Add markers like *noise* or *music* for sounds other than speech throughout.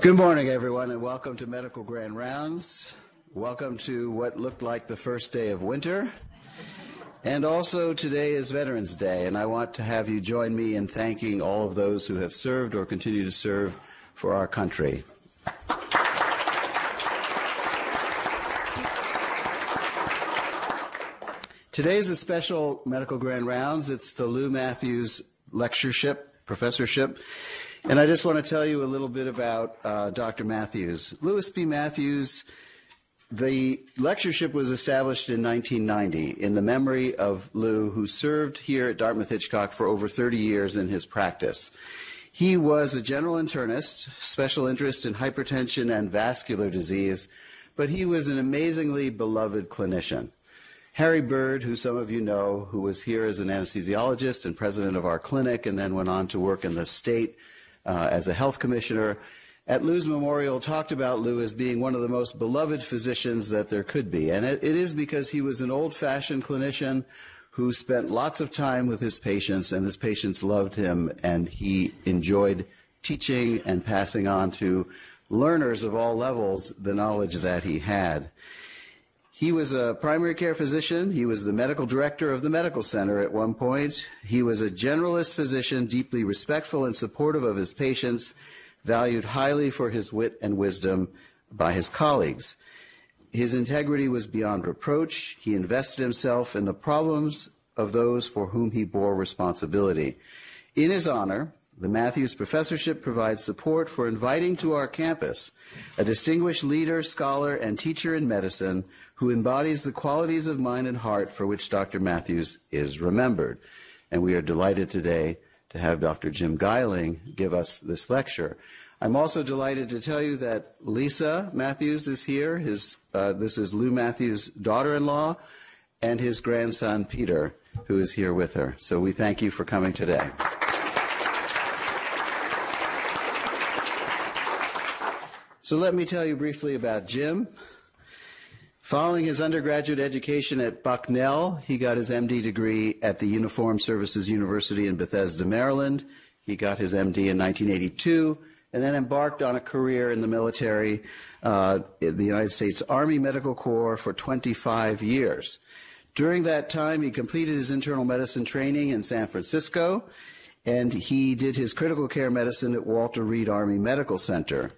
Good morning, everyone, and welcome to Medical Grand Rounds. Welcome to what looked like the first day of winter. And also, today is Veterans Day, and I want to have you join me in thanking all of those who have served or continue to serve for our country. Today is a special Medical Grand Rounds. It's the Lou Matthews Lectureship, Professorship. And I just want to tell you a little bit about uh, Dr. Matthews. Louis B. Matthews, the lectureship was established in 1990 in the memory of Lou, who served here at Dartmouth Hitchcock for over 30 years in his practice. He was a general internist, special interest in hypertension and vascular disease, but he was an amazingly beloved clinician. Harry Bird, who some of you know, who was here as an anesthesiologist and president of our clinic and then went on to work in the state uh, as a health commissioner, at Lou's memorial talked about Lou as being one of the most beloved physicians that there could be. And it, it is because he was an old fashioned clinician who spent lots of time with his patients, and his patients loved him, and he enjoyed teaching and passing on to learners of all levels the knowledge that he had. He was a primary care physician. He was the medical director of the medical center at one point. He was a generalist physician, deeply respectful and supportive of his patients, valued highly for his wit and wisdom by his colleagues. His integrity was beyond reproach. He invested himself in the problems of those for whom he bore responsibility. In his honor, the Matthews Professorship provides support for inviting to our campus a distinguished leader, scholar, and teacher in medicine who embodies the qualities of mind and heart for which Dr. Matthews is remembered. And we are delighted today to have Dr. Jim Geiling give us this lecture. I'm also delighted to tell you that Lisa Matthews is here. His, uh, this is Lou Matthews' daughter in law, and his grandson, Peter, who is here with her. So we thank you for coming today. So let me tell you briefly about Jim. Following his undergraduate education at Bucknell, he got his MD degree at the Uniformed Services University in Bethesda, Maryland. He got his MD in 1982 and then embarked on a career in the military, uh, in the United States Army Medical Corps for 25 years. During that time, he completed his internal medicine training in San Francisco, and he did his critical care medicine at Walter Reed Army Medical Center.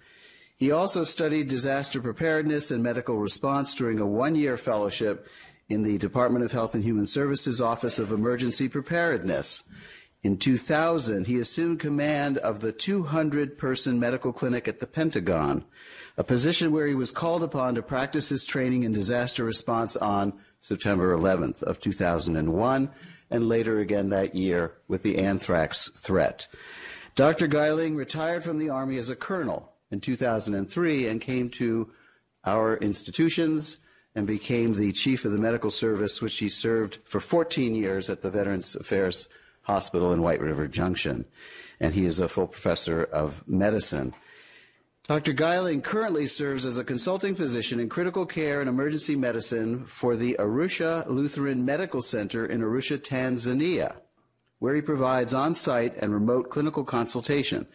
He also studied disaster preparedness and medical response during a one year fellowship in the Department of Health and Human Services Office of Emergency Preparedness. In 2000, he assumed command of the 200 person medical clinic at the Pentagon, a position where he was called upon to practice his training in disaster response on September 11th of 2001 and later again that year with the anthrax threat. Dr. Geiling retired from the Army as a colonel in 2003 and came to our institutions and became the chief of the medical service, which he served for 14 years at the Veterans Affairs Hospital in White River Junction. And he is a full professor of medicine. Dr. Geiling currently serves as a consulting physician in critical care and emergency medicine for the Arusha Lutheran Medical Center in Arusha, Tanzania, where he provides on site and remote clinical consultation.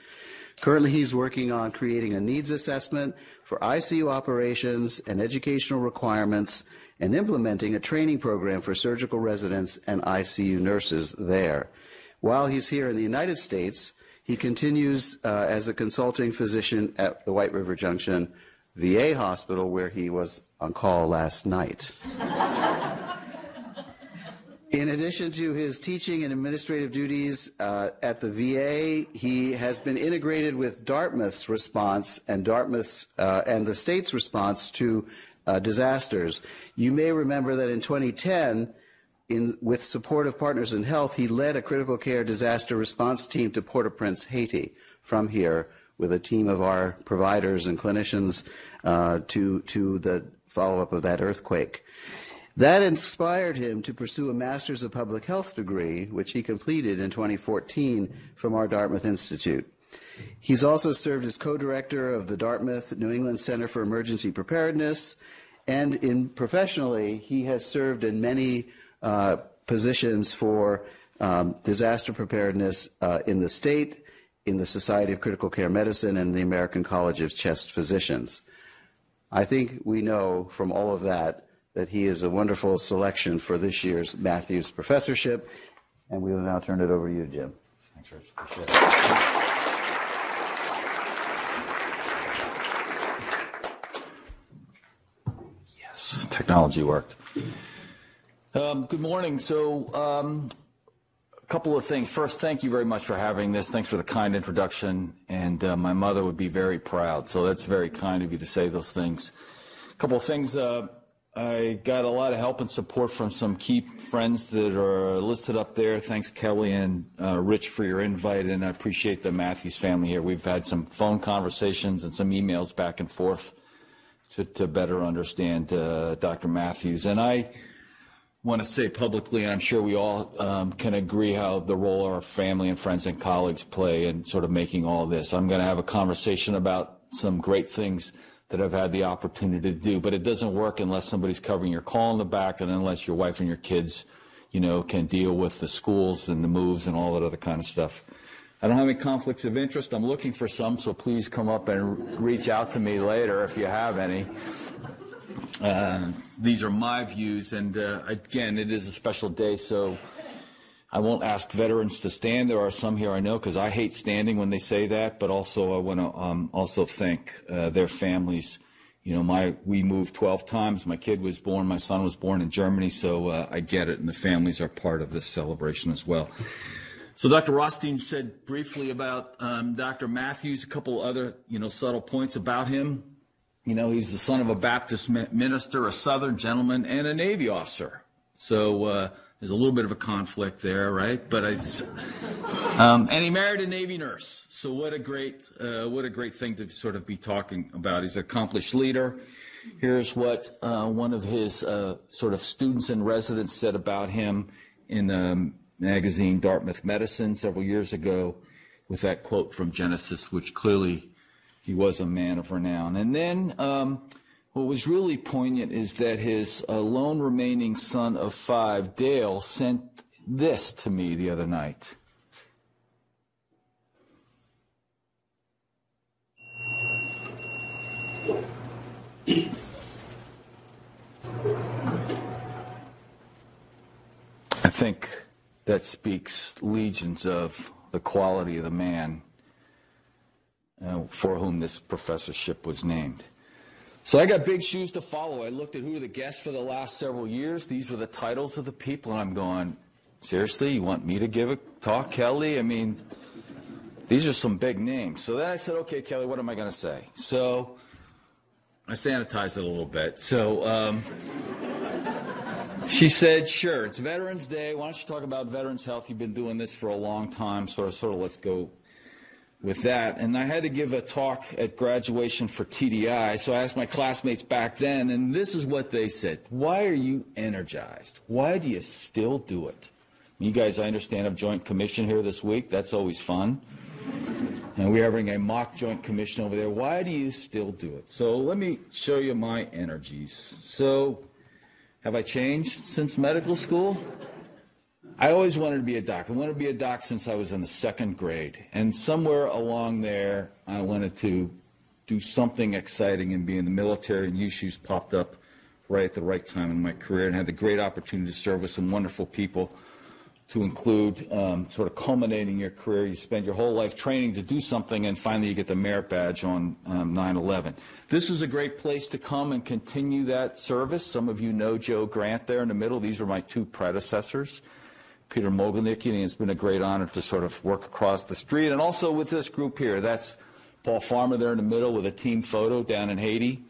Currently, he's working on creating a needs assessment for ICU operations and educational requirements and implementing a training program for surgical residents and ICU nurses there. While he's here in the United States, he continues uh, as a consulting physician at the White River Junction VA hospital, where he was on call last night. *laughs* In addition to his teaching and administrative duties uh, at the VA, he has been integrated with Dartmouth's response and Dartmouth's uh, and the state's response to uh, disasters. You may remember that in 2010, in, with support of Partners in Health, he led a critical care disaster response team to Port-au-Prince, Haiti, from here with a team of our providers and clinicians uh, to to the follow-up of that earthquake. That inspired him to pursue a Master's of Public Health degree, which he completed in 2014 from our Dartmouth Institute. He's also served as co-director of the Dartmouth New England Center for Emergency Preparedness, and in professionally, he has served in many uh, positions for um, disaster preparedness uh, in the state in the Society of Critical Care Medicine and the American College of Chest Physicians. I think we know from all of that that he is a wonderful selection for this year's Matthews Professorship. And we will now turn it over to you, Jim. Thanks, Rich. Appreciate it. Yes, technology worked. Um, good morning. So, um, a couple of things. First, thank you very much for having this. Thanks for the kind introduction. And uh, my mother would be very proud. So that's very kind of you to say those things. A couple of things. Uh, I got a lot of help and support from some key friends that are listed up there. Thanks, Kelly and uh, Rich, for your invite, and I appreciate the Matthews family here. We've had some phone conversations and some emails back and forth to, to better understand uh, Dr. Matthews. And I want to say publicly, and I'm sure we all um, can agree how the role our family and friends and colleagues play in sort of making all this. I'm going to have a conversation about some great things that I've had the opportunity to do, but it doesn't work unless somebody's covering your call in the back and unless your wife and your kids, you know, can deal with the schools and the moves and all that other kind of stuff. I don't have any conflicts of interest. I'm looking for some, so please come up and reach out to me later if you have any. Uh, these are my views, and uh, again, it is a special day, so I won't ask veterans to stand. There are some here I know because I hate standing when they say that, but also I want to um, also thank uh, their families. You know, my we moved 12 times. My kid was born. My son was born in Germany, so uh, I get it, and the families are part of this celebration as well. So Dr. Rothstein said briefly about um, Dr. Matthews, a couple other you know subtle points about him. You know, he's the son of a Baptist minister, a Southern gentleman, and a Navy officer. So uh, there's a little bit of a conflict there, right? But I, *laughs* um, and he married a Navy nurse. So what a great, uh, what a great thing to sort of be talking about. He's an accomplished leader. Here's what uh, one of his uh, sort of students and residents said about him in the magazine Dartmouth Medicine several years ago, with that quote from Genesis, which clearly he was a man of renown. And then um, what was really poignant is that his uh, lone remaining son of five, Dale, sent this to me the other night. I think that speaks legions of the quality of the man uh, for whom this professorship was named. So I got big shoes to follow. I looked at who were the guests for the last several years. These were the titles of the people, and I'm going, seriously, you want me to give a talk, Kelly? I mean, these are some big names. So then I said, okay, Kelly, what am I going to say? So I sanitized it a little bit. So um, she said, sure, it's Veterans Day. Why don't you talk about veterans' health? You've been doing this for a long time, sort of, sort of let's go with that. And I had to give a talk at graduation for TDI. So I asked my classmates back then, and this is what they said Why are you energized? Why do you still do it? You guys, I understand, have Joint Commission here this week. That's always fun. And we're having a mock Joint Commission over there. Why do you still do it? So let me show you my energies. So, have I changed since medical school? I always wanted to be a doc. I wanted to be a doc since I was in the second grade. And somewhere along there, I wanted to do something exciting and be in the military, and USUHS popped up right at the right time in my career and had the great opportunity to serve with some wonderful people to include um, sort of culminating your career. You spend your whole life training to do something, and finally you get the merit badge on um, 9 11. This is a great place to come and continue that service. Some of you know Joe Grant there in the middle. These are my two predecessors. Peter Mogilnicki, and it's been a great honor to sort of work across the street. And also with this group here, that's Paul Farmer there in the middle with a team photo down in Haiti.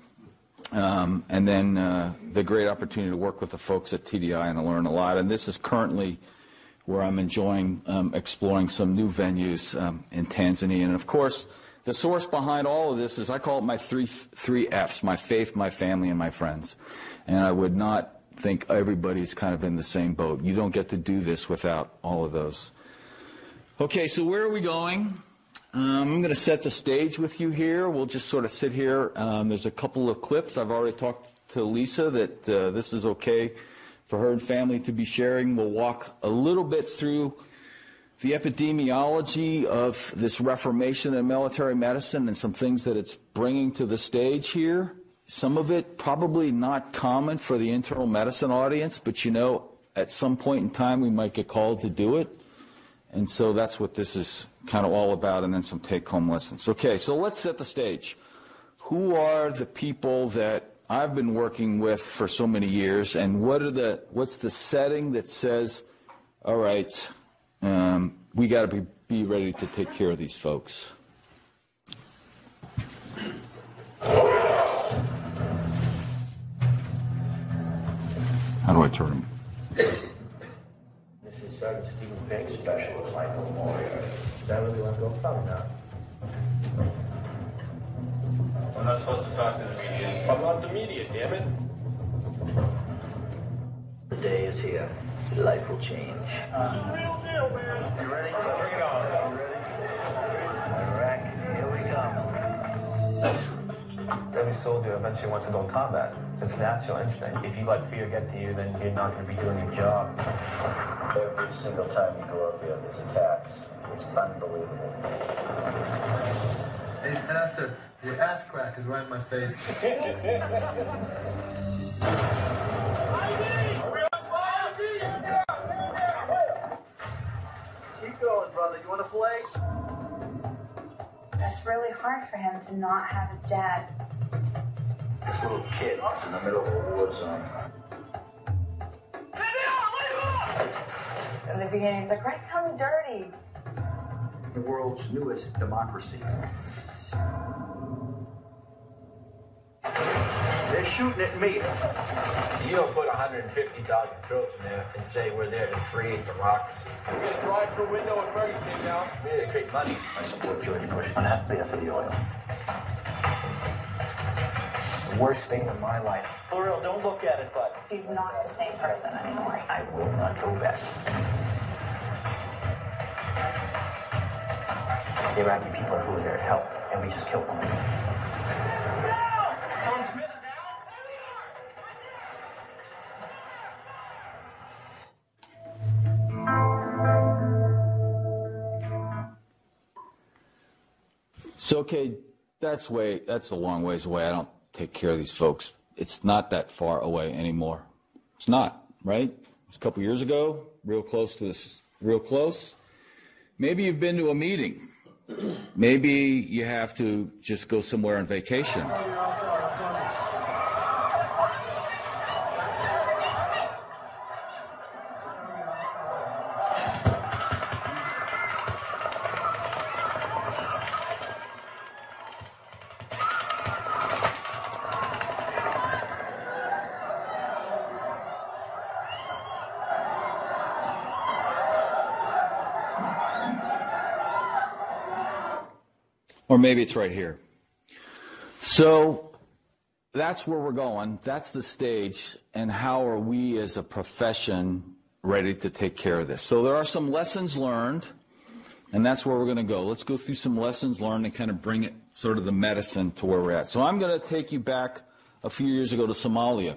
Um, and then uh, the great opportunity to work with the folks at TDI and to learn a lot. And this is currently where I'm enjoying um, exploring some new venues um, in Tanzania. And of course, the source behind all of this is I call it my three, three F's my faith, my family, and my friends. And I would not think everybody's kind of in the same boat. You don't get to do this without all of those. Okay, so where are we going? Um, I'm going to set the stage with you here. We'll just sort of sit here. Um, there's a couple of clips. I've already talked to Lisa that uh, this is okay for her and family to be sharing. We'll walk a little bit through the epidemiology of this reformation in military medicine and some things that it's bringing to the stage here. Some of it probably not common for the internal medicine audience, but you know, at some point in time we might get called to do it. And so that's what this is kind of all about, and then some take home lessons. Okay, so let's set the stage. Who are the people that I've been working with for so many years, and what are the, what's the setting that says, all right, um, we got to be, be ready to take care of these folks? How do I turn them? This is Sergeant Stephen Pink, Specialist Michael Moyer. Is that where you want to go? Probably not. I'm not supposed to talk to the media. I'm not the media, damn it. The day is here. Life will change. Real deal, man. You ready? Bring it on. Every soldier eventually wants to go in combat. It's natural instinct. If you let fear get to you, then you're not going to be doing your job. Every single time you go out there, there's attacks. It's unbelievable. Hey, Pastor, your ass crack is right in my face. *laughs* Keep going, brother. You want to play? It's really hard for him to not have his dad. This little kid in the middle of a war zone. In the beginning, he's like, right, tell me dirty. The world's newest democracy. They're shooting at me. You don't put 150,000 troops in there and say we're there to create democracy. We're going to drive through window and Burger King now. We're going to create money. I support George Bush. I'm not there for the oil. The worst thing in my life. For real, don't look at it, bud. He's not the same person anymore. I will not go back. The Iraqi people are who are there to help, and we just killed them. Tom Smith. So, okay, that's way, that's a long ways away. I don't take care of these folks. It's not that far away anymore. It's not, right? It's a couple years ago, real close to this, real close. Maybe you've been to a meeting. Maybe you have to just go somewhere on vacation. Or maybe it's right here. So that's where we're going. That's the stage. And how are we as a profession ready to take care of this? So there are some lessons learned, and that's where we're going to go. Let's go through some lessons learned and kind of bring it sort of the medicine to where we're at. So I'm going to take you back a few years ago to Somalia.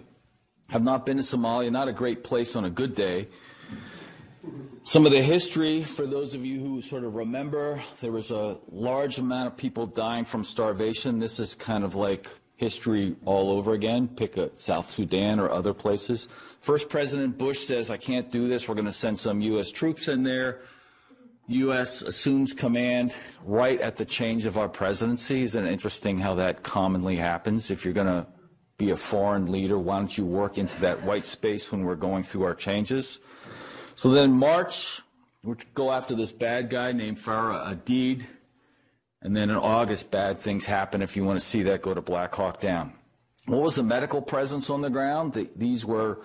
I've not been to Somalia, not a great place on a good day. Some of the history, for those of you who sort of remember, there was a large amount of people dying from starvation. This is kind of like history all over again. Pick a South Sudan or other places. First President Bush says, I can't do this. We're going to send some U.S. troops in there. U.S. assumes command right at the change of our presidency. Isn't it interesting how that commonly happens? If you're going to be a foreign leader, why don't you work into that white space when we're going through our changes? So then March, we go after this bad guy named Farrah Aidid. And then in August, bad things happen. If you want to see that, go to Black Hawk Down. What was the medical presence on the ground? The, these were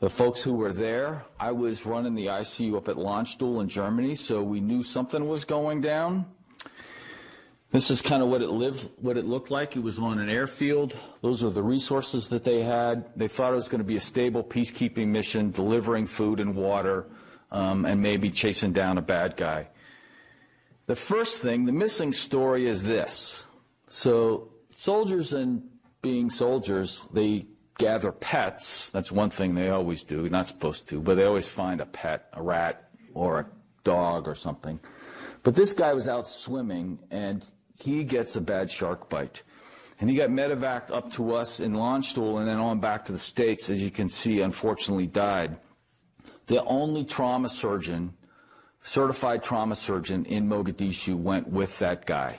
the folks who were there. I was running the ICU up at Landstuhl in Germany, so we knew something was going down. This is kind of what it lived, what it looked like. It was on an airfield. Those are the resources that they had. They thought it was going to be a stable peacekeeping mission, delivering food and water, um, and maybe chasing down a bad guy. The first thing, the missing story is this. So soldiers and being soldiers, they gather pets. That's one thing they always do. Not supposed to, but they always find a pet, a rat or a dog or something. But this guy was out swimming and he gets a bad shark bite. And he got medevaced up to us in Landstuhl and then on back to the States, as you can see, unfortunately died. The only trauma surgeon, certified trauma surgeon in Mogadishu went with that guy.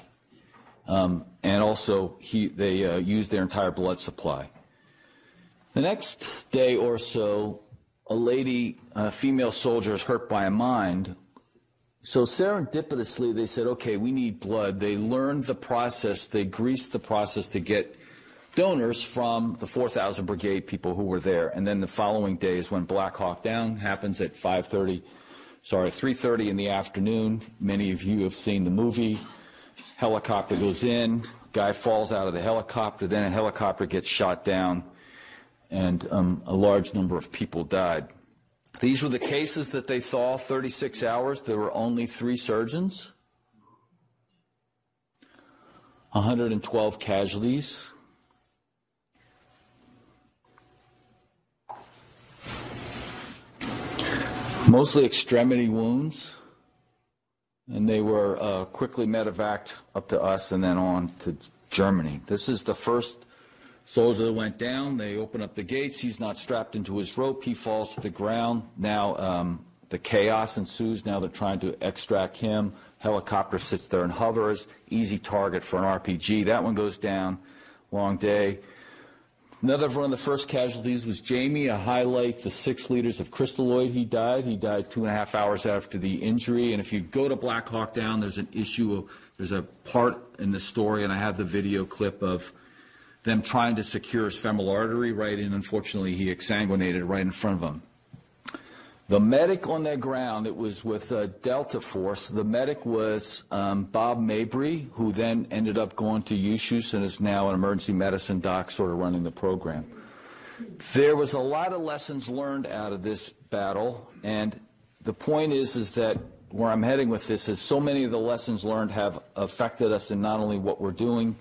Um, and also, he, they uh, used their entire blood supply. The next day or so, a lady, a female soldier, is hurt by a mine. So serendipitously, they said, okay, we need blood. They learned the process, they greased the process to get donors from the 4,000 Brigade people who were there. And then the following day is when Black Hawk Down happens at 5.30, sorry, 3.30 in the afternoon. Many of you have seen the movie. Helicopter goes in, guy falls out of the helicopter, then a helicopter gets shot down, and um, a large number of people died. These were the cases that they thaw 36 hours. There were only three surgeons, 112 casualties. Mostly extremity wounds and they were uh, quickly medevaced up to us and then on to Germany. This is the first soldier went down. They open up the gates. He's not strapped into his rope. He falls to the ground. Now um, the chaos ensues. Now they're trying to extract him. Helicopter sits there and hovers. Easy target for an RPG. That one goes down. Long day. Another one of the first casualties was Jamie. A highlight the six liters of crystalloid he died. He died two and a half hours after the injury. And if you go to Black Hawk Down, there's an issue of, there's a part in the story, and I have the video clip of them trying to secure his femoral artery right And Unfortunately, he exsanguinated right in front of him. The medic on the ground, it was with uh, Delta Force. The medic was um, Bob Mabry, who then ended up going to USUHS and is now an emergency medicine doc, sort of running the program. There was a lot of lessons learned out of this battle, and the point is, is that where I'm heading with this is so many of the lessons learned have affected us in not only what we're doing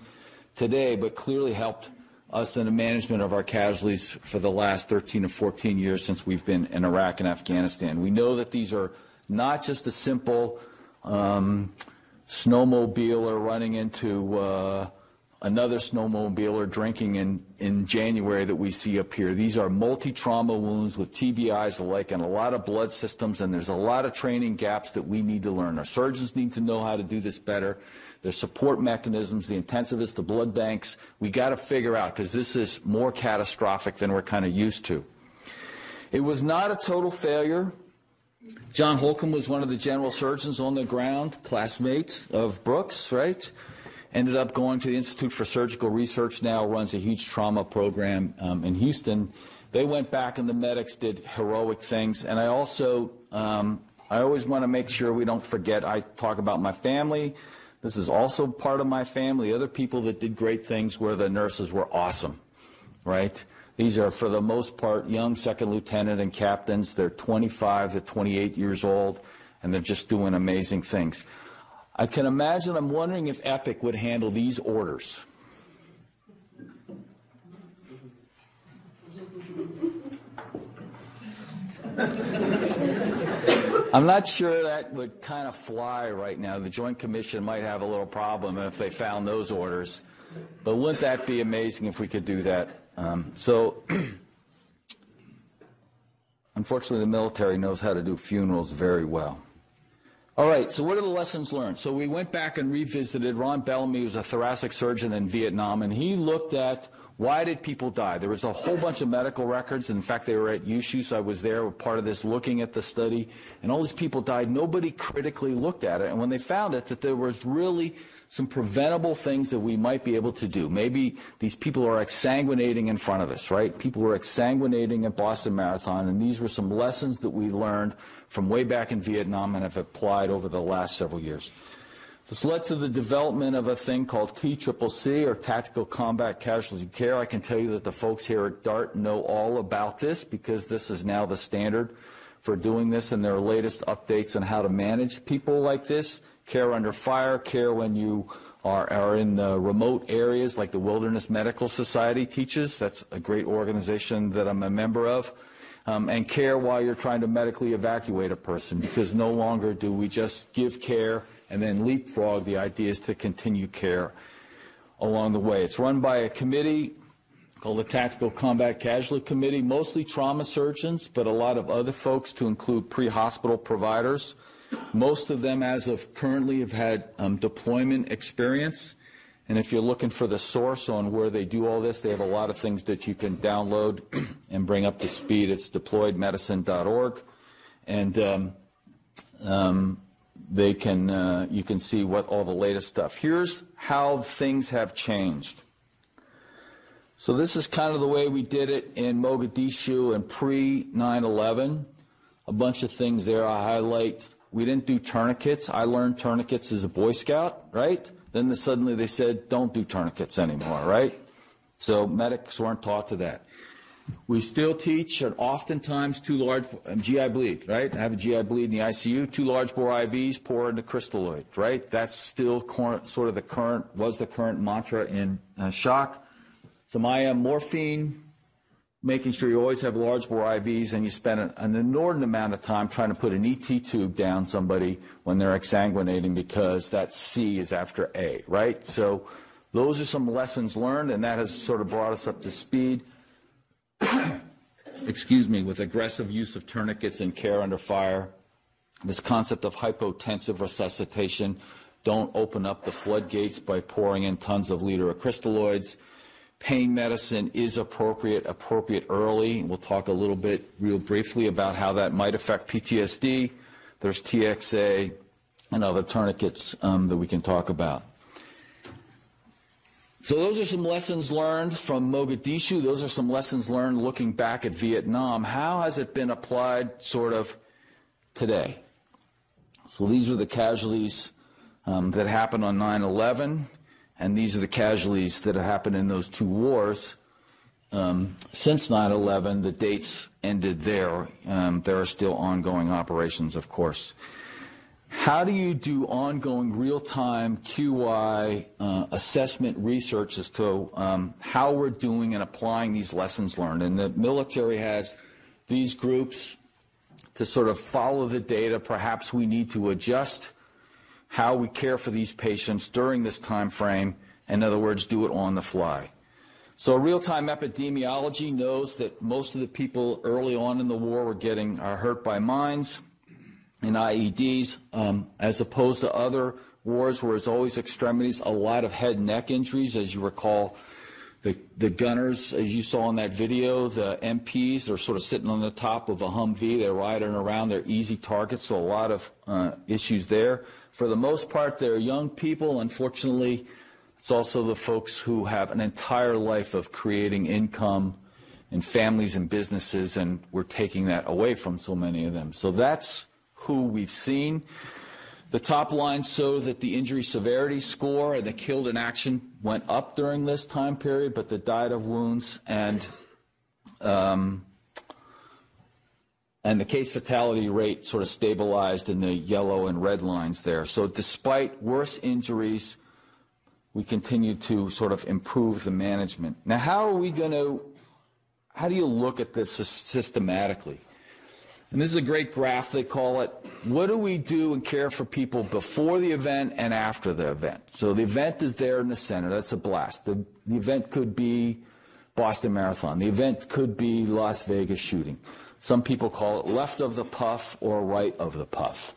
today, but clearly helped us in the management of our casualties for the last 13 or 14 years since we've been in Iraq and Afghanistan. We know that these are not just a simple um, snowmobiler running into uh, another snowmobiler drinking in, in January that we see up here. These are multi-trauma wounds with TBIs alike and a lot of blood systems, and there's a lot of training gaps that we need to learn. Our surgeons need to know how to do this better. There's support mechanisms, the intensivists, the blood banks. We got to figure out because this is more catastrophic than we're kind of used to. It was not a total failure. John Holcomb was one of the general surgeons on the ground, classmate of Brooks, right? Ended up going to the Institute for Surgical Research now, runs a huge trauma program um, in Houston. They went back and the medics did heroic things. And I also, um, I always want to make sure we don't forget, I talk about my family, this is also part of my family. Other people that did great things where the nurses were awesome, right? These are, for the most part, young second lieutenant and captains. They're 25 to 28 years old, and they're just doing amazing things. I can imagine, I'm wondering if Epic would handle these orders. *laughs* I'm not sure that would kind of fly right now. The Joint Commission might have a little problem if they found those orders. But wouldn't that be amazing if we could do that? Um, so, *clears throat* unfortunately, the military knows how to do funerals very well. All right, so what are the lessons learned? So we went back and revisited. Ron Bellamy was a thoracic surgeon in Vietnam, and he looked at why did people die? There was a whole bunch of medical records. In fact, they were at USUHS. I was there, part of this, looking at the study. And all these people died. Nobody critically looked at it. And when they found it, that there was really some preventable things that we might be able to do. Maybe these people are exsanguinating in front of us, right? People were exsanguinating at Boston Marathon. And these were some lessons that we learned from way back in Vietnam and have applied over the last several years. This led to the development of a thing called TCCC, or Tactical Combat Casualty Care. I can tell you that the folks here at DHART know all about this because this is now the standard for doing this and their latest updates on how to manage people like this. Care under fire, care when you are, are in the remote areas like the Wilderness Medical Society teaches. That's a great organization that I'm a member of. um, and care while you're trying to medically evacuate a person because no longer do we just give care and then leapfrog. The idea is to continue care along the way. It's run by a committee called the Tactical Combat Casualty Committee, mostly trauma surgeons, but a lot of other folks to include pre-hospital providers. Most of them, as of currently, have had um, deployment experience. And if you're looking for the source on where they do all this, they have a lot of things that you can download *clears throat* and bring up to speed. It's deployedmedicine.org. And um, um, they can, uh, you can see what all the latest stuff. Here's how things have changed. So this is kind of the way we did it in Mogadishu and pre 9/11. A bunch of things there I highlight. We didn't do tourniquets. I learned tourniquets as a Boy Scout, right? Then the, suddenly they said, don't do tourniquets anymore, right? So medics weren't taught to that. We still teach, and oftentimes, too large um, GI bleed, right? I have a GI bleed in the ICU, two large bore IVs, pour into crystalloid, right? That's still cor- sort of the current, was the current mantra in uh, shock. Some IM morphine, making sure you always have large bore IVs, and you spend an, an inordinate amount of time trying to put an ET tube down somebody when they're exsanguinating because that C is after A, right? So those are some lessons learned, and that has sort of brought us up to speed. Excuse me, with aggressive use of tourniquets and care under fire. This concept of hypotensive resuscitation. Don't open up the floodgates by pouring in tons of liter of crystalloids. Pain medicine is appropriate, appropriate early. We'll talk a little bit, real briefly, about how that might affect PTSD. There's TXA and other tourniquets um, that we can talk about. So those are some lessons learned from Mogadishu. Those are some lessons learned looking back at Vietnam. How has it been applied sort of today? So these are the casualties um, that happened on 9-11, and these are the casualties that have happened in those two wars. Um, since 9-11, the dates ended there. Um, there are still ongoing operations, of course. How do you do ongoing real-time QI uh, assessment research as to um, how we're doing and applying these lessons learned? And the military has these groups to sort of follow the data. Perhaps we need to adjust how we care for these patients during this time frame. In other words, do it on the fly. So real-time epidemiology knows that most of the people early on in the war were getting are hurt by mines in IEDs, um, as opposed to other wars where it's always extremities, a lot of head and neck injuries. As you recall, the, the gunners, as you saw in that video, the MPs are sort of sitting on the top of a Humvee. They're riding around. They're easy targets, so a lot of uh, issues there. For the most part, they're young people. Unfortunately, it's also the folks who have an entire life of creating income and families and businesses, and we're taking that away from so many of them. So that's who we've seen. The top line shows that the injury severity score and the killed in action went up during this time period, but the died of wounds and um, and the case fatality rate sort of stabilized in the yellow and red lines there. So despite worse injuries, we continue to sort of improve the management. Now, how are we going to, how do you look at this systematically? And this is a great graph, they call it. What do we do and care for people before the event and after the event? So the event is there in the center. That's a blast. The, the event could be Boston Marathon. The event could be Las Vegas shooting. Some people call it left of the puff or right of the puff.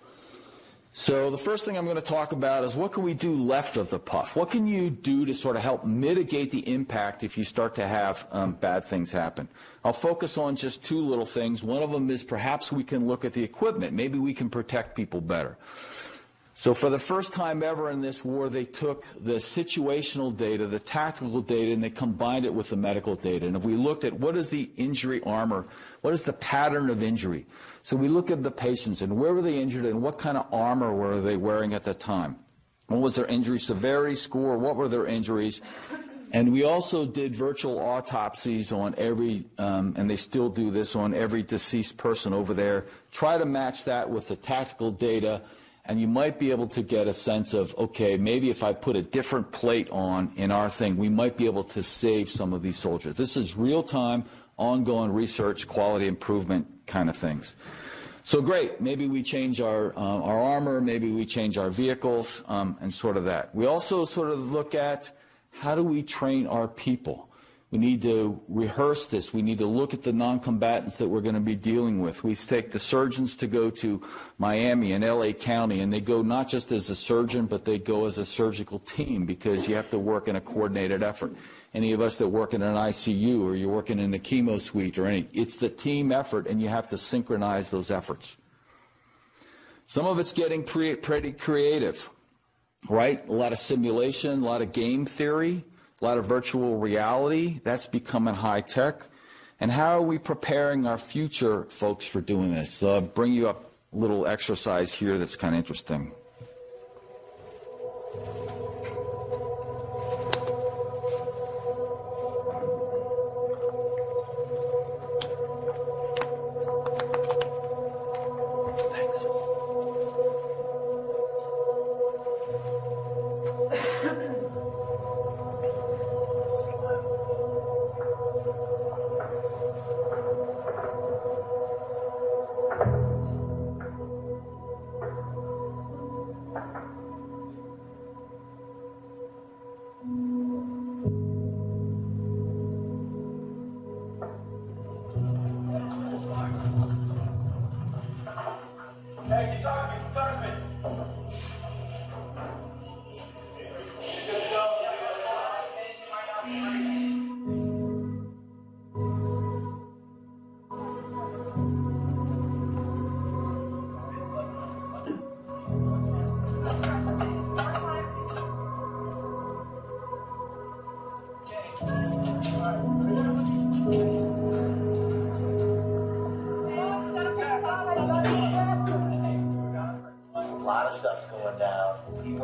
So the first thing I'm going to talk about is what can we do left of the puff? What can you do to sort of help mitigate the impact if you start to have um, bad things happen? I'll focus on just two little things. One of them is perhaps we can look at the equipment. Maybe we can protect people better. So for the first time ever in this war, they took the situational data, the tactical data, and they combined it with the medical data. And if we looked at what is the injury armor, what is the pattern of injury? So we look at the patients and where were they injured and what kind of armor were they wearing at the time? What was their injury severity score? What were their injuries? And we also did virtual autopsies on every, um, and they still do this on every deceased person over there. Try to match that with the tactical data, and you might be able to get a sense of, okay, maybe if I put a different plate on in our thing, we might be able to save some of these soldiers. This is real time, ongoing research, quality improvement kind of things. So great, maybe we change our, uh, our armor, maybe we change our vehicles, um, and sort of that. We also sort of look at how do we train our people? We need to rehearse this. We need to look at the non-combatants that we're going to be dealing with. We take the surgeons to go to Miami and LA County, and they go not just as a surgeon, but they go as a surgical team because you have to work in a coordinated effort. Any of us that work in an ICU or you're working in the chemo suite or any, it's the team effort, and you have to synchronize those efforts. Some of it's getting pre- pretty creative, right? A lot of simulation, a lot of game theory a lot of virtual reality. That's becoming high tech. And how are we preparing our future folks for doing this? So I'll bring you up a little exercise here that's kind of interesting.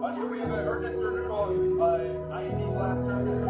Uh, so we have an urgent surgical uh, IED blast term.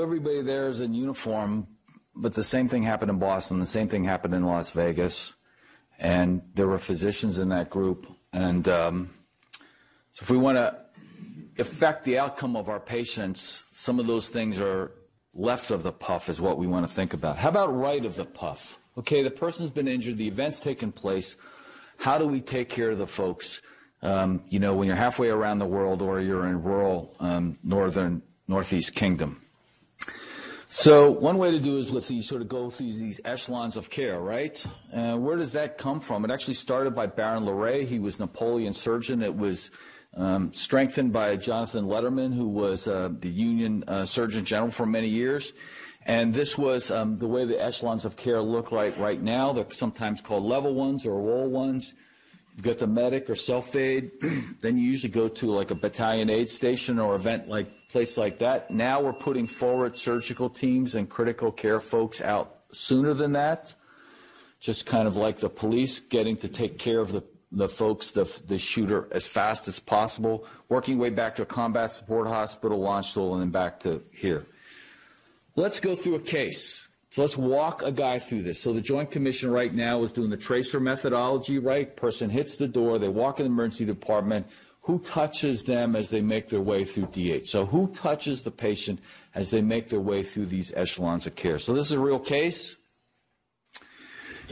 Everybody there is in uniform, but the same thing happened in Boston. The same thing happened in Las Vegas, and there were physicians in that group. And um, so, if we want to affect the outcome of our patients, some of those things are left of the puff is what we want to think about. How about right of the puff? Okay, the person's been injured, the event's taken place. How do we take care of the folks? Um, you know, when you're halfway around the world or you're in rural um, northern northeast kingdom. So one way to do is with these sort of go through these echelons of care, right? Uh, where does that come from? It actually started by Baron Larrey. He was Napoleon's surgeon. It was um, strengthened by Jonathan Letterman, who was uh, the Union uh, Surgeon General for many years. And this was um, the way the echelons of care look like right now. They're sometimes called level ones or role ones. Got the medic or self aid. *clears throat* then you usually go to like a battalion aid station or event like place like that. Now we're putting forward surgical teams and critical care folks out sooner than that. just kind of like the police getting to take care of the, the folks, the, the shooter, as fast as possible, working way back to a combat support hospital, Landstuhl, and then back to here. Let's go through a case. So let's walk a guy through this. So the Joint Commission right now is doing the tracer methodology, right? Person hits the door, they walk in the emergency department. Who touches them as they make their way through DH? So who touches the patient as they make their way through these echelons of care? So this is a real case.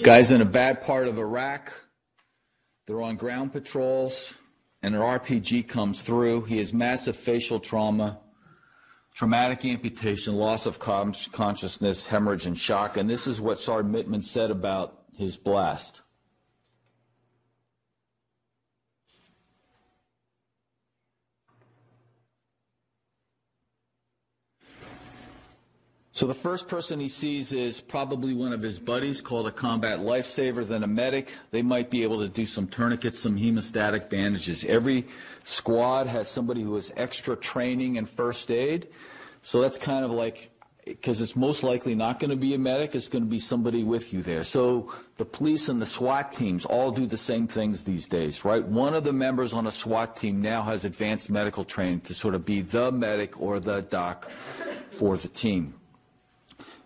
Guys in a bad part of Iraq. They're on ground patrols, and an RPG comes through. He has massive facial trauma traumatic amputation, loss of con- consciousness, hemorrhage, and shock. And this is what Sergeant Mittman said about his blast. So the first person he sees is probably one of his buddies called a combat lifesaver, then a medic. They might be able to do some tourniquets, some hemostatic bandages. Every squad has somebody who has extra training in first aid. So that's kind of like because it's most likely not going to be a medic, it's going to be somebody with you there. So the police and the SWAT teams all do the same things these days, right? One of the members on a SWAT team now has advanced medical training to sort of be the medic or the doc for the team.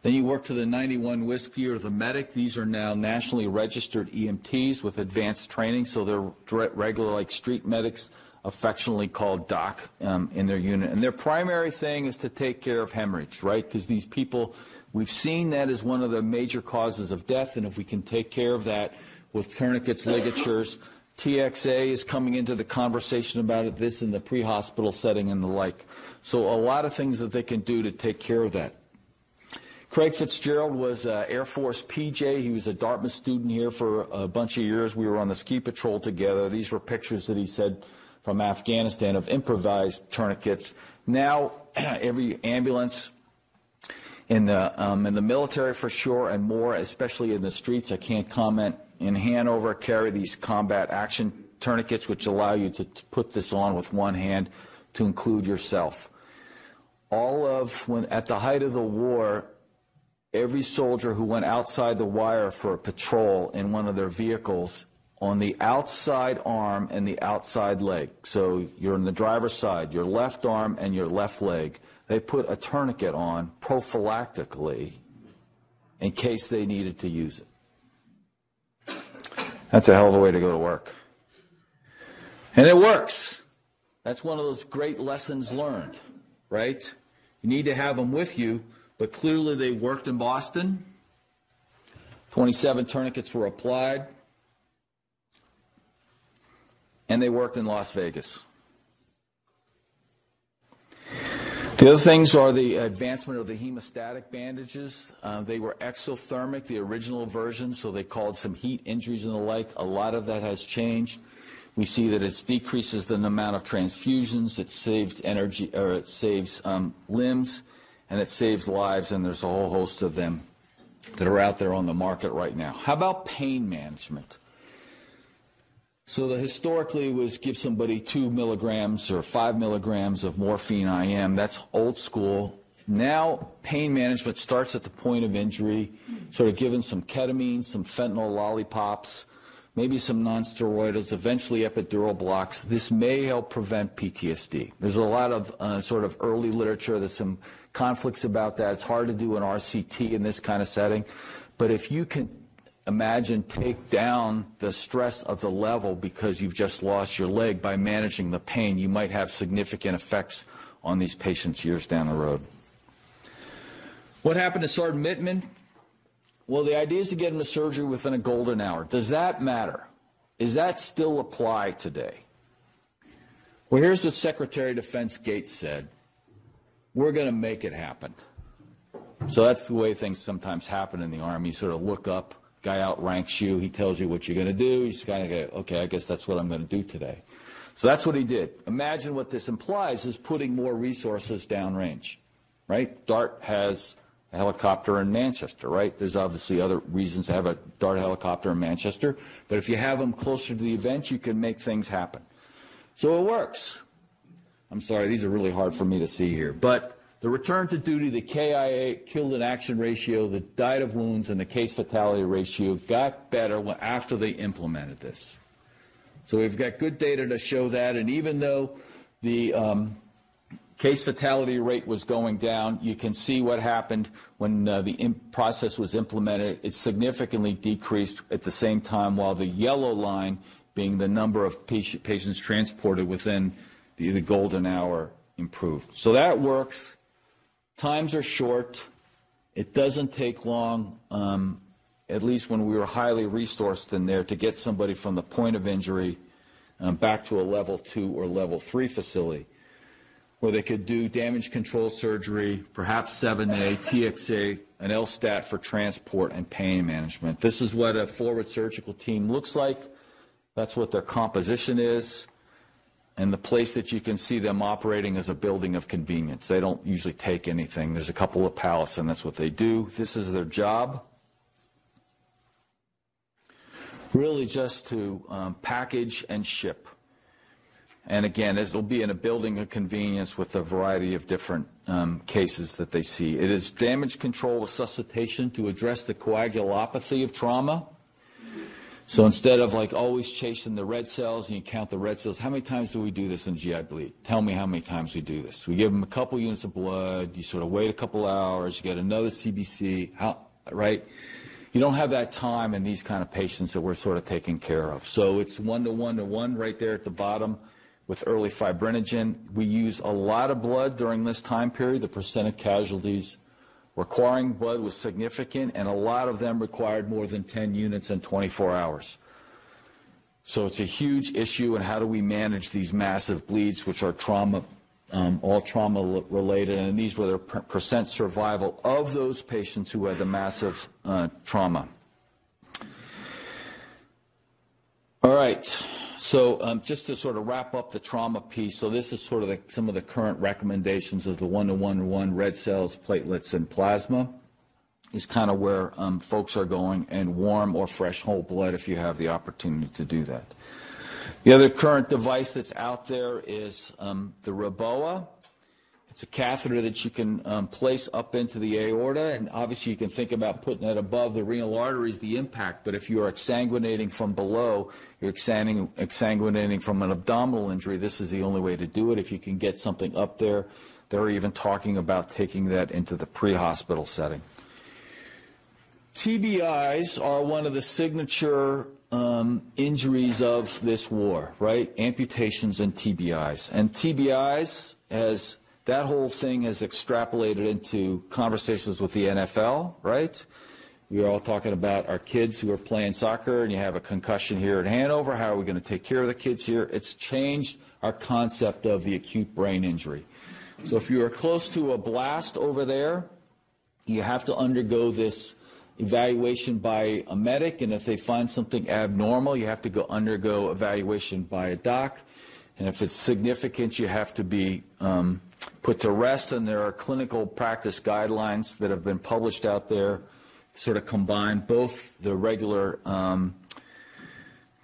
Then you work to the 91 Whiskey or the medic. These are now nationally registered EMTs with advanced training, so they're regular like street medics, affectionately called doc um, in their unit. And their primary thing is to take care of hemorrhage, right? Because these people, we've seen that as one of the major causes of death, and if we can take care of that with tourniquets, ligatures, TXA is coming into the conversation about it, this in the pre-hospital setting and the like. So a lot of things that they can do to take care of that. Craig Fitzgerald was uh, Air Force PJ. He was a Dartmouth student here for a bunch of years. We were on the ski patrol together. These were pictures that he said from Afghanistan of improvised tourniquets. Now, *clears throat* every ambulance in the, um, in the military for sure and more, especially in the streets, I can't comment, in Hanover carry these combat action tourniquets, which allow you to, to put this on with one hand to include yourself. All of, when at the height of the war, every soldier who went outside the wire for a patrol in one of their vehicles on the outside arm and the outside leg. So you're on the driver's side, your left arm and your left leg. They put a tourniquet on prophylactically in case they needed to use it. That's a hell of a way to go to work. And it works. That's one of those great lessons learned, right? You need to have them with you but clearly they worked in Boston. 27 tourniquets were applied, and they worked in Las Vegas. The other things are the advancement of the hemostatic bandages. Uh, they were exothermic, the original version, so they called some heat injuries and the like. A lot of that has changed. We see that it decreases the amount of transfusions, it saves energy, or it saves um, limbs and it saves lives, and there's a whole host of them that are out there on the market right now. How about pain management? So the historically was give somebody two milligrams or five milligrams of morphine IM. That's old school. Now pain management starts at the point of injury, sort of given some ketamine, some fentanyl lollipops, maybe some nonsteroidals, eventually epidural blocks. This may help prevent PTSD. There's a lot of uh, sort of early literature. There's some conflicts about that. It's hard to do an RCT in this kind of setting. But if you can imagine take down the stress of the level because you've just lost your leg by managing the pain, you might have significant effects on these patients years down the road. What happened to Sergeant Mittman? Well, the idea is to get him to surgery within a golden hour. Does that matter? Is that still apply today? Well, here's what Secretary of Defense Gates said we're going to make it happen. So that's the way things sometimes happen in the Army. You sort of look up, guy outranks you, he tells you what you're going to do. You just kind of go, okay, I guess that's what I'm going to do today. So that's what he did. Imagine what this implies is putting more resources downrange, right? DHART has helicopter in Manchester, right? There's obviously other reasons to have a DHART helicopter in Manchester, but if you have them closer to the event, you can make things happen. So it works. I'm sorry, these are really hard for me to see here. But The return to duty, the KIA, killed in action ratio, the died of wounds, and the case fatality ratio got better after they implemented this. So we've got good data to show that, and even though the um, case fatality rate was going down, you can see what happened when uh, the process was implemented. It significantly decreased at the same time, while the yellow line being the number of patient, patients transported within the, the golden hour improved. So that works. Times are short. It doesn't take long, um, at least when we were highly resourced in there, to get somebody from the point of injury um, back to a level two or level three facility where they could do damage control surgery, perhaps 7A, TXA, an LSTAT for transport and pain management. This is what a forward surgical team looks like. That's what their composition is. And the place that you can see them operating is a building of convenience. They don't usually take anything. There's a couple of pallets, and that's what they do. This is their job. Really just to um, package and ship. And again, it'll be in a building of convenience with a variety of different um, cases that they see. It is damage control resuscitation to address the coagulopathy of trauma. So instead of like always chasing the red cells and you count the red cells, how many times do we do this in GI bleed? Tell me how many times we do this. We give them a couple units of blood, you sort of wait a couple hours, you get another CBC, how, right? You don't have that time in these kind of patients that we're sort of taking care of. So it's one to one to one right there at the bottom with early fibrinogen. We use a lot of blood during this time period. The percent of casualties requiring blood was significant, and a lot of them required more than 10 units in 24 hours. So it's a huge issue, and how do we manage these massive bleeds, which are trauma, um, all trauma related, and these were the percent survival of those patients who had the massive uh, trauma. All right. So um, just to sort of wrap up the trauma piece, so this is sort of the, some of the current recommendations of the one-to-one-to-one red cells, platelets, and plasma is kind of where um, folks are going, and warm or fresh whole blood if you have the opportunity to do that. The other current device that's out there is um, the REBOA. It's a catheter that you can um, place up into the aorta, and obviously you can think about putting it above the renal arteries, the impact. But if you are exsanguinating from below, you're exsanguinating from an abdominal injury, this is the only way to do it. If you can get something up there, they're even talking about taking that into the pre-hospital setting. TBIs are one of the signature um, injuries of this war, right? Amputations and TBIs. And TBIs, as that whole thing has extrapolated into conversations with the NFL, right? We are all talking about our kids who are playing soccer, and you have a concussion here at Hanover. How are we going to take care of the kids here? It's changed our concept of the acute brain injury. So if you are close to a blast over there, you have to undergo this evaluation by a medic, and if they find something abnormal, you have to go undergo evaluation by a doc. And if it's significant, you have to be um, put to rest, and there are clinical practice guidelines that have been published out there, sort of combine both the regular, um,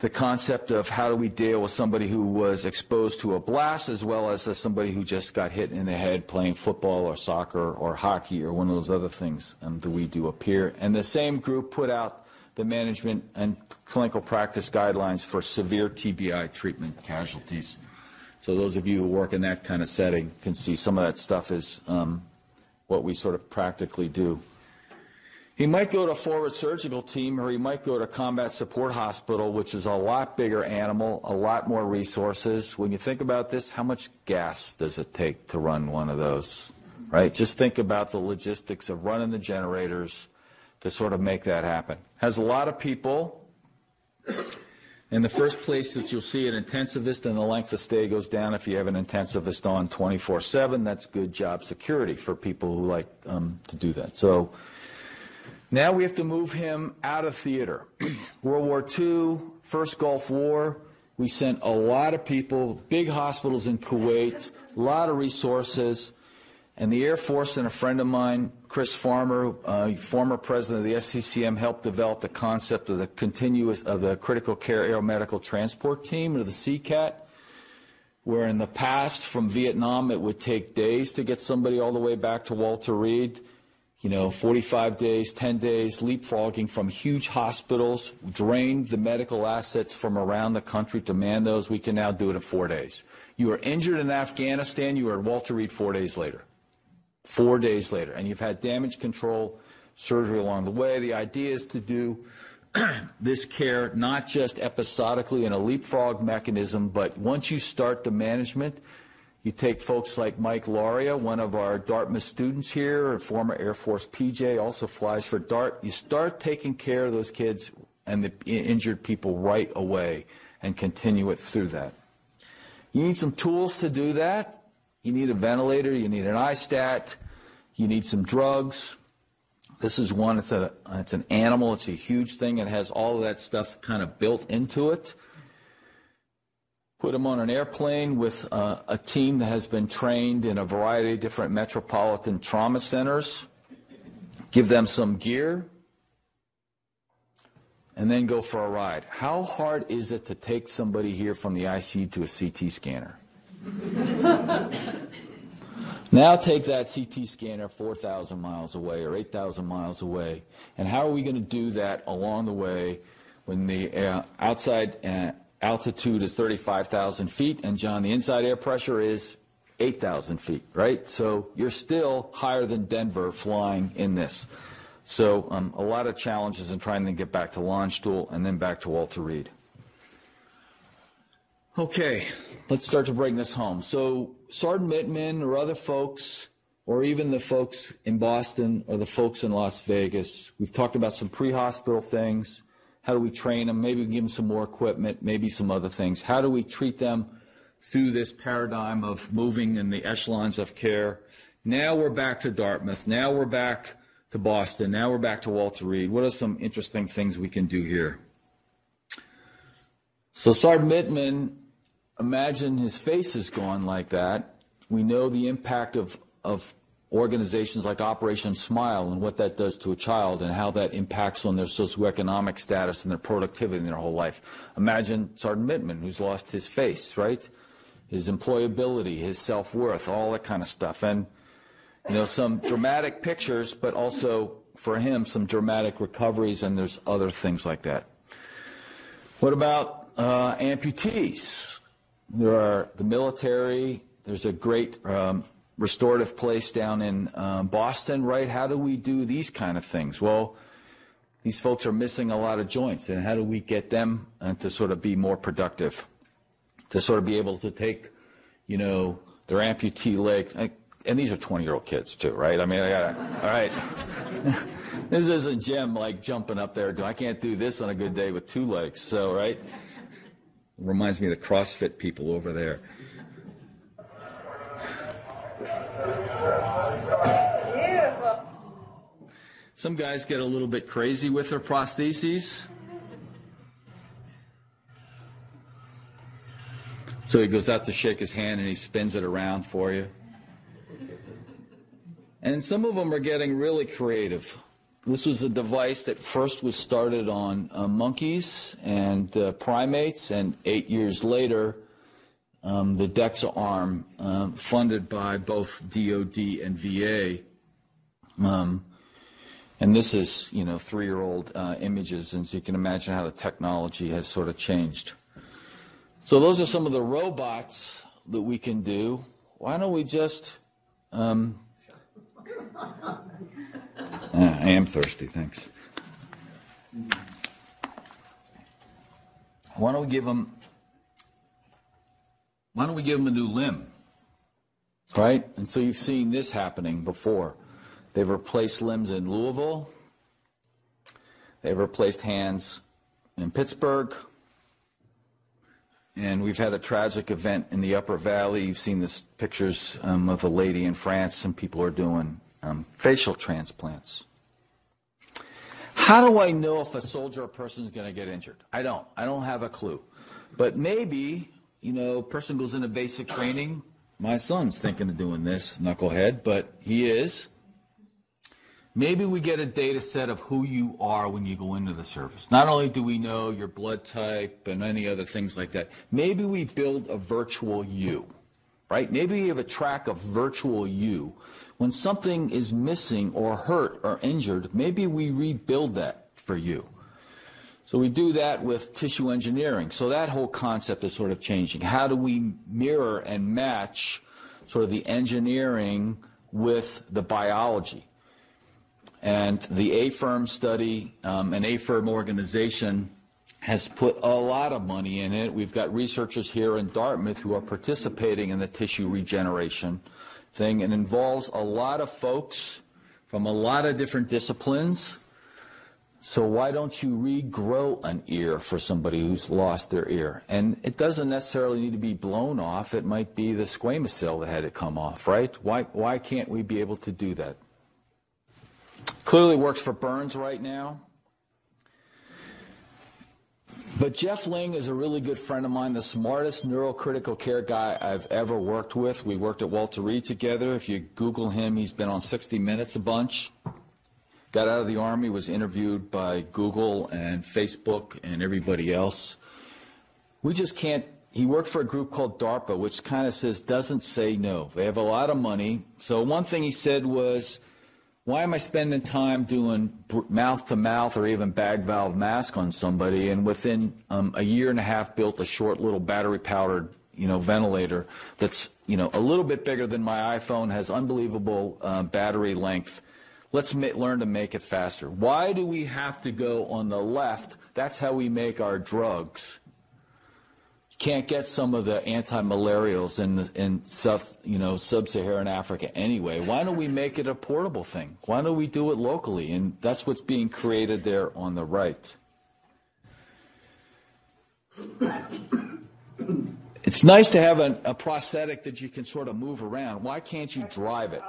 the concept of how do we deal with somebody who was exposed to a blast, as well as, as somebody who just got hit in the head playing football or soccer or hockey or one of those other things um, that we do here. And the same group put out the management and clinical practice guidelines for severe TBI treatment casualties. So those of you who work in that kind of setting can see some of that stuff is um, what we sort of practically do. He might go to a forward surgical team or he might go to combat support hospital, which is a lot bigger animal, a lot more resources. When you think about this, how much gas does it take to run one of those? Right? Just think about the logistics of running the generators to sort of make that happen. Has a lot of people. In the first place that you'll see an intensivist and the length of stay goes down if you have an intensivist on 24-7. That's good job security for people who like um, to do that. So now we have to move him out of theater. *clears throat* World War II, first Gulf War, we sent a lot of people, big hospitals in Kuwait, a lot of resources. And the Air Force and a friend of mine, Chris Farmer, uh, former president of the SCCM, helped develop the concept of the continuous of the critical care aeromedical transport team, or the CCAT. where in the past from Vietnam it would take days to get somebody all the way back to Walter Reed. You know, 45 days, 10 days, leapfrogging from huge hospitals, drained the medical assets from around the country to man those. We can now do it in four days. You were injured in Afghanistan, you were at Walter Reed four days later. Four days later. And you've had damage control surgery along the way. The idea is to do *clears throat* this care not just episodically in a leapfrog mechanism, but once you start the management, you take folks like Mike Lauria, one of our Dartmouth students here, a former Air Force PJ, also flies for DHART. You start taking care of those kids and the injured people right away and continue it through that. You need some tools to do that. You need a ventilator, you need an iStat, you need some drugs. This is one, it's, a, it's an animal, it's a huge thing, it has all of that stuff kind of built into it. Put them on an airplane with uh, a team that has been trained in a variety of different metropolitan trauma centers. Give them some gear, and then go for a ride. How hard is it to take somebody here from the ICU to a CT scanner? *laughs* now take that CT scanner 4,000 miles away or 8,000 miles away, and how are we going to do that along the way when the uh, outside uh, altitude is 35,000 feet and, John, the inside air pressure is 8,000 feet, right? So you're still higher than Denver flying in this. So um, a lot of challenges in trying to get back to Landstuhl and then back to Walter Reed. Okay, let's start to bring this home. So Sergeant Mittman or other folks, or even the folks in Boston or the folks in Las Vegas, we've talked about some pre-hospital things. How do we train them? Maybe give them some more equipment, maybe some other things. How do we treat them through this paradigm of moving in the echelons of care? Now we're back to Dartmouth. Now we're back to Boston. Now we're back to Walter Reed. What are some interesting things we can do here? So Sergeant Mittman, imagine his face is gone like that. We know the impact of, of organizations like Operation Smile and what that does to a child and how that impacts on their socioeconomic status and their productivity in their whole life. Imagine Sergeant Mittman, who's lost his face, right? His employability, his self worth, all that kind of stuff. And you know, some dramatic pictures, but also for him, some dramatic recoveries, and there's other things like that. What about uh, amputees? There are the military. There's a great um, restorative place down in um, Boston, right? How do we do these kind of things? Well, these folks are missing a lot of joints, and how do we get them uh, to sort of be more productive? To sort of be able to take, you know, their amputee leg and these are 20 year old kids too, right? I mean, I gotta, all right. *laughs* this isn't Jim like jumping up there. I can't do this on a good day with two legs. So, right? Reminds me of the CrossFit people over there. Some guys get a little bit crazy with their prostheses. So he goes out to shake his hand and he spins it around for you. And some of them are getting really creative. This was a device that first was started on uh, monkeys and uh, primates, and eight years later, um, the DEKA arm, um, funded by both DoD and VA. Um, and this is, you know, three-year-old uh, images, and so you can imagine how the technology has sort of changed. So those are some of the robots that we can do. Why don't we just um, I am thirsty, thanks. Why don't we give them? Why don't we give them a new limb? Right? And so you've seen this happening before. They've replaced limbs in Louisville. They've replaced hands in Pittsburgh. And we've had a tragic event in the Upper Valley. You've seen the pictures um, of a lady in France. Some people are doing um, facial transplants. How do I know if a soldier or person is going to get injured? I don't. I don't have a clue. But maybe, you know, person goes into basic training. My son's thinking of doing this, knucklehead, but he is. Maybe we get a data set of who you are when you go into the service. Not only do we know your blood type and any other things like that, maybe we build a virtual you, right? Maybe we have a track of virtual you. When something is missing or hurt or injured, maybe we rebuild that for you. So we do that with tissue engineering. So that whole concept is sort of changing. How do we mirror and match sort of the engineering with the biology? And the AFIRM study, um, an AFIRM organization, has put a lot of money in it. We've got researchers here in Dartmouth who are participating in the tissue regeneration thing. and involves a lot of folks from a lot of different disciplines. So why don't you regrow an ear for somebody who's lost their ear? And it doesn't necessarily need to be blown off. It might be the squamous cell that had it come off, right? Why, why can't we be able to do that? Clearly works for burns right now. But Jeff Ling is a really good friend of mine, the smartest neurocritical care guy I've ever worked with. We worked at Walter Reed together. If you Google him, he's been on 60 Minutes a bunch. Got out of the Army, was interviewed by Google and Facebook and everybody else. We just can't. He worked for a group called DARPA, which kind of says doesn't say no. They have a lot of money. So one thing he said was, why am I spending time doing mouth to mouth or even bag valve mask on somebody? And within um, a year and a half, built a short little battery powered, you know, ventilator that's you know a little bit bigger than my iPhone, has unbelievable uh, battery length. Let's learn to make it faster. Why do we have to go on the left? That's how we make our drugs can't get some of the anti-malarials in, the, in South, you know, sub-Saharan Africa anyway. Why don't we make it a portable thing? Why don't we do it locally? And that's what's being created there on the right. It's nice to have a, a prosthetic that you can sort of move around. Why can't you drive it?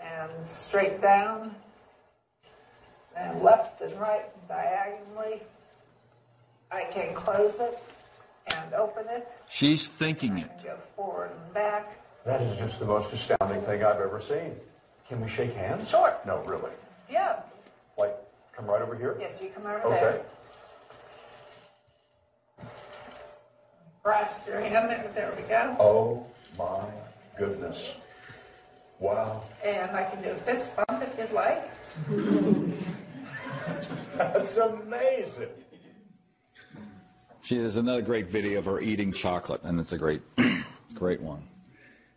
And straight down, and left and right diagonally. I can close it and open it. She's thinking it. Go forward and back. That is just the most astounding thing I've ever seen. Can we shake hands? Sure. No, really. Yeah. Like, come right over here? Yes, you come over here. Okay. there. Grasp your hand there. There we go. Oh, my goodness. Wow. And I can do a fist bump if you'd like. *laughs* That's amazing. She has another great video of her eating chocolate, and it's a great, *clears throat* great one.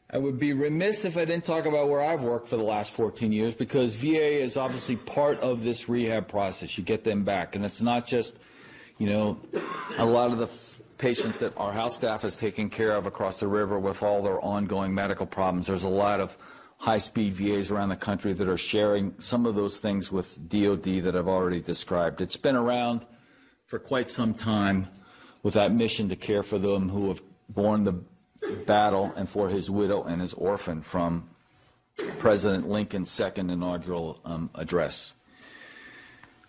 I would be remiss if I didn't talk about where I've worked for the last 14 years because VA is obviously part of this rehab process. You get them back, and it's not just, you know, a lot of the f- patients that our house staff is taking care of across the river with all their ongoing medical problems. There's a lot of high-speed VAs around the country that are sharing some of those things with DoD that I've already described. It's been around for quite some time with that mission to care for them who have borne the battle and for his widow and his orphan from President Lincoln's second inaugural um, address.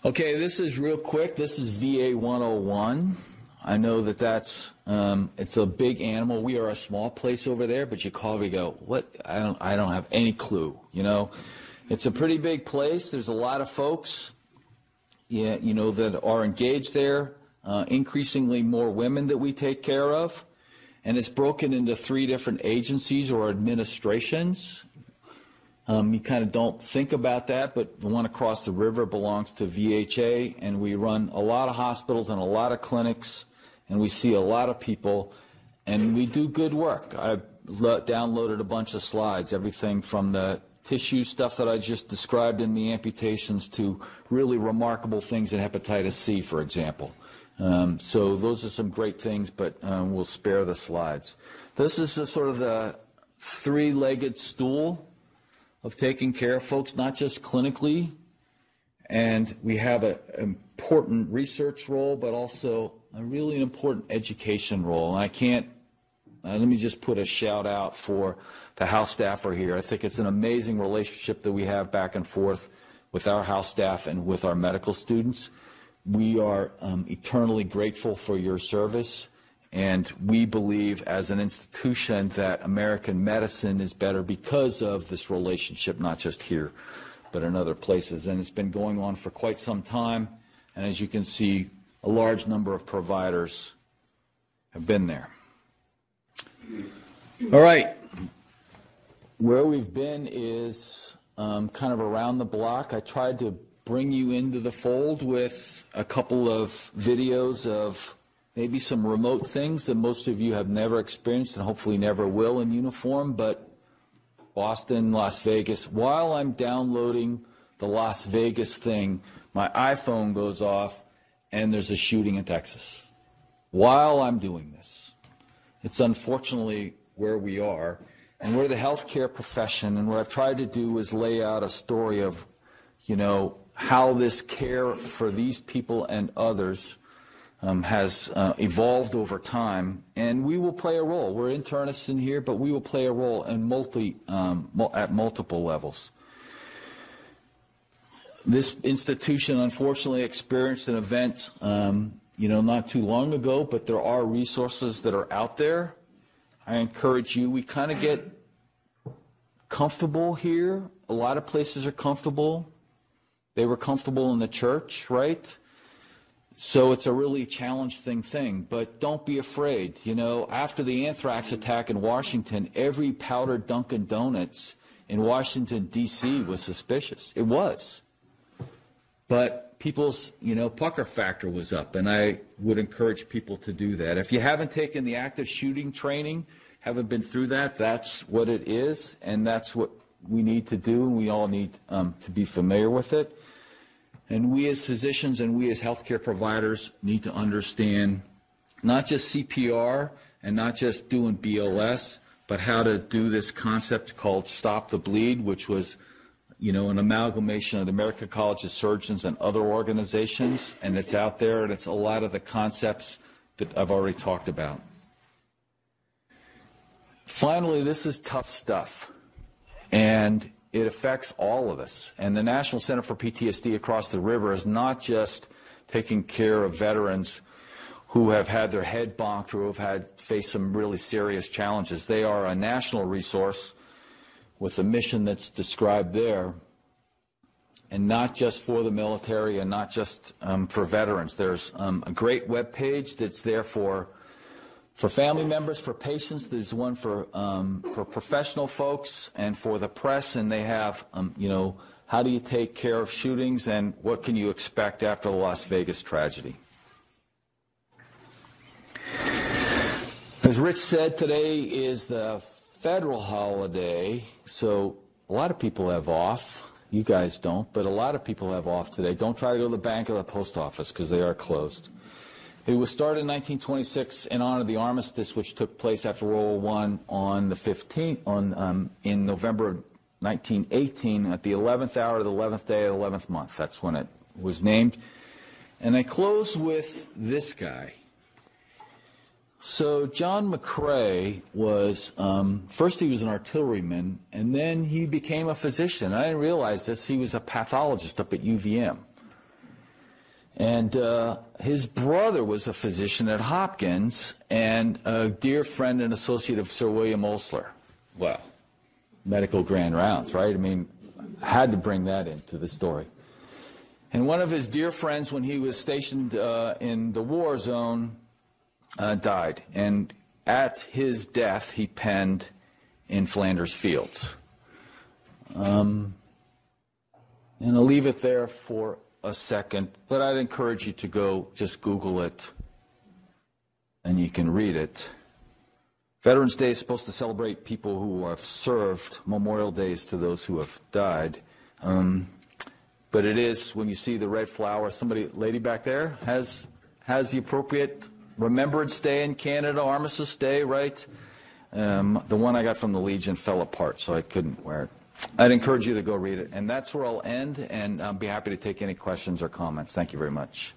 Okay, this is real quick. This is VA 101. I know that that's um, it's a big animal. We are a small place over there, but you call me go, what? I don't I don't have any clue. You know, it's a pretty big place. There's a lot of folks, yeah, you know, that are engaged there uh, increasingly more women that we take care of. And it's broken into three different agencies or administrations. Um, you kind of don't think about that, but the one across the river belongs to VHA, and we run a lot of hospitals and a lot of clinics, and we see a lot of people, and we do good work. I lo- downloaded a bunch of slides, everything from the tissue stuff that I just described in the amputations to really remarkable things in hepatitis C, for example. Um, so those are some great things, but um, we'll spare the slides. This is sort of the three-legged stool of taking care of folks, not just clinically, and we have an important research role, but also a really important education role. And I can't, uh, let me just put a shout out for the house staffer here. I think it's an amazing relationship that we have back and forth with our house staff and with our medical students. We are um, eternally grateful for your service, and we believe as an institution that American medicine is better because of this relationship, not just here, but in other places. And it's been going on for quite some time. And as you can see, a large number of providers have been there. All right. Where we've been is um, kind of around the block. I tried to bring you into the fold with a couple of videos of maybe some remote things that most of you have never experienced and hopefully never will in uniform, but Boston, Las Vegas. While I'm downloading the Las Vegas thing, my iPhone goes off and there's a shooting in Texas. While I'm doing this, it's unfortunately where we are. And we're the healthcare profession, and what I've tried to do is lay out a story of, you know, how this care for these people and others um, has uh, evolved over time, and we will play a role. We're internists in here, but we will play a role in multi, um, at multiple levels. This institution unfortunately experienced an event, um, you know, not too long ago, but there are resources that are out there. I encourage you, we kind of get comfortable here. A lot of places are comfortable. They were comfortable in the church, right? So it's a really challenging thing, but don't be afraid. You know, after the anthrax attack in Washington, every powdered Dunkin' Donuts in Washington, D.C. was suspicious. It was. But people's, you know, pucker factor was up, and I would encourage people to do that. If you haven't taken the active shooting training, haven't been through that, that's what it is, and that's what we need to do, and we all need um, to be familiar with it. And we as physicians and we as healthcare providers need to understand not just CPR and not just doing BLS, but how to do this concept called Stop the Bleed, which was, you know, an amalgamation of the American College of Surgeons and other organizations, and it's out there, and it's a lot of the concepts that I've already talked about. Finally, this is tough stuff, and it affects all of us. And the National Center for PTSD across the river is not just taking care of veterans who have had their head bonked or who have had faced some really serious challenges. They are a national resource with a mission that's described there, and not just for the military and not just um, for veterans. There's um, a great web page that's there for for family members, for patients. There's one for um, for professional folks and for the press, and they have um, you know how do you take care of shootings and what can you expect after the Las Vegas tragedy. As Rich said, today is the federal holiday, so a lot of people have off. You guys don't, but a lot of people have off today. Don't try to go to the bank or the post office because they are closed. It was started in 1926 in honor of the armistice, which took place after World War I on the 15th, on, um, in November of 1918, at the 11th hour of the 11th day of the 11th month. That's when it was named. And I close with this guy. So John McCrae was um, first he was an artilleryman, and then he became a physician. I didn't realize this. He was a pathologist up at UVM. And uh, his brother was a physician at Hopkins and a dear friend and associate of Sir William Osler. Well, medical grand rounds, right? I mean, had to bring that into the story. And one of his dear friends, when he was stationed uh, in the war zone, uh, died. And at his death, he penned in Flanders Fields. Um, and I'll leave it there for a second, but I'd encourage you to go just Google it and you can read it. Veterans Day is supposed to celebrate people who have served. Memorial Day is to those who have died. Um, but it is when you see the red flower. Somebody, lady back there, has has the appropriate Remembrance Day in Canada, Armistice Day, right? Um, the one I got from the Legion fell apart, so I couldn't wear it. I'd encourage you to go read it. And that's where I'll end, and I'll be happy to take any questions or comments. Thank you very much.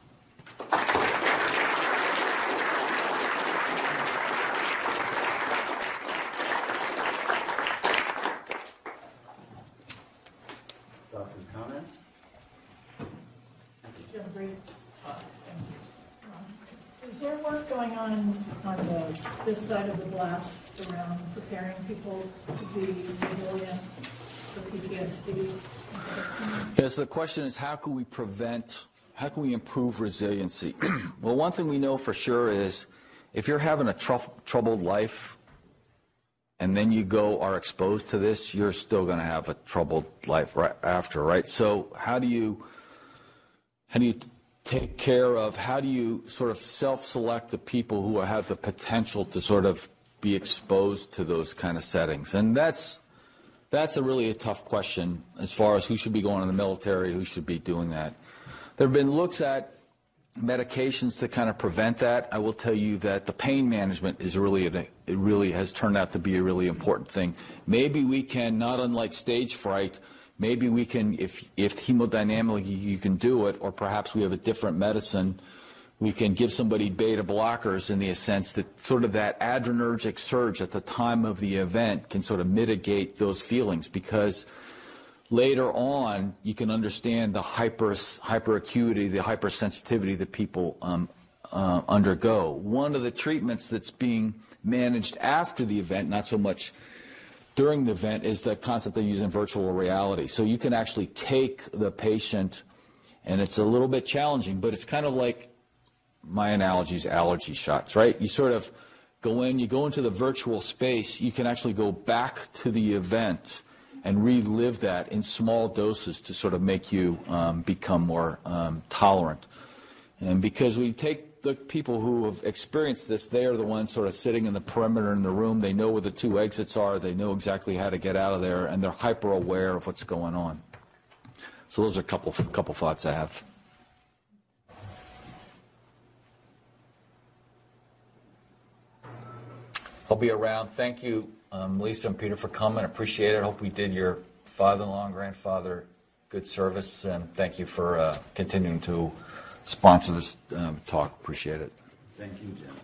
Dr. Conant? Jim, great talk. Thank you. Um, Is there work going on on the, this side of the blast around preparing people to be resilient for PTSD and Yes, the question is how can we prevent, how can we improve resiliency? *clears throat* well, one thing we know for sure is if you're having a trou- troubled life and then you go are exposed to this, you're still going to have a troubled life right after, right? So how do you how do you t- take care of how do you sort of self-select the people who have the potential to sort of be exposed to those kind of settings? And that's that's a really a tough question as far as who should be going in the military, who should be doing that. There have been looks at medications to kind of prevent that. I will tell you that the pain management is really a, it really has turned out to be a really important thing. Maybe we can, not unlike stage fright, maybe we can, if if hemodynamically you can do it, or perhaps we have a different medicine, we can give somebody beta blockers in the sense that sort of that adrenergic surge at the time of the event can sort of mitigate those feelings because later on, you can understand the hyper, hyperacuity, the hypersensitivity that people um, uh, undergo. One of the treatments that's being managed after the event, not so much during the event, is the concept of using virtual reality. So you can actually take the patient, and it's a little bit challenging, but it's kind of like my analogy is allergy shots, right? You sort of go in, you go into the virtual space, you can actually go back to the event and relive that in small doses to sort of make you um, become more um, tolerant. And because we take the people who have experienced this, they are the ones sort of sitting in the perimeter in the room. They know where the two exits are. They know exactly how to get out of there, and they're hyper aware of what's going on. So those are a couple couple thoughts I have. I'll be around. Thank you, um, Lisa and Peter, for coming. Appreciate it. Hope we did your father-in-law and grandfather good service, and thank you for uh, continuing to sponsor this um, talk. Appreciate it. Thank you, Jim.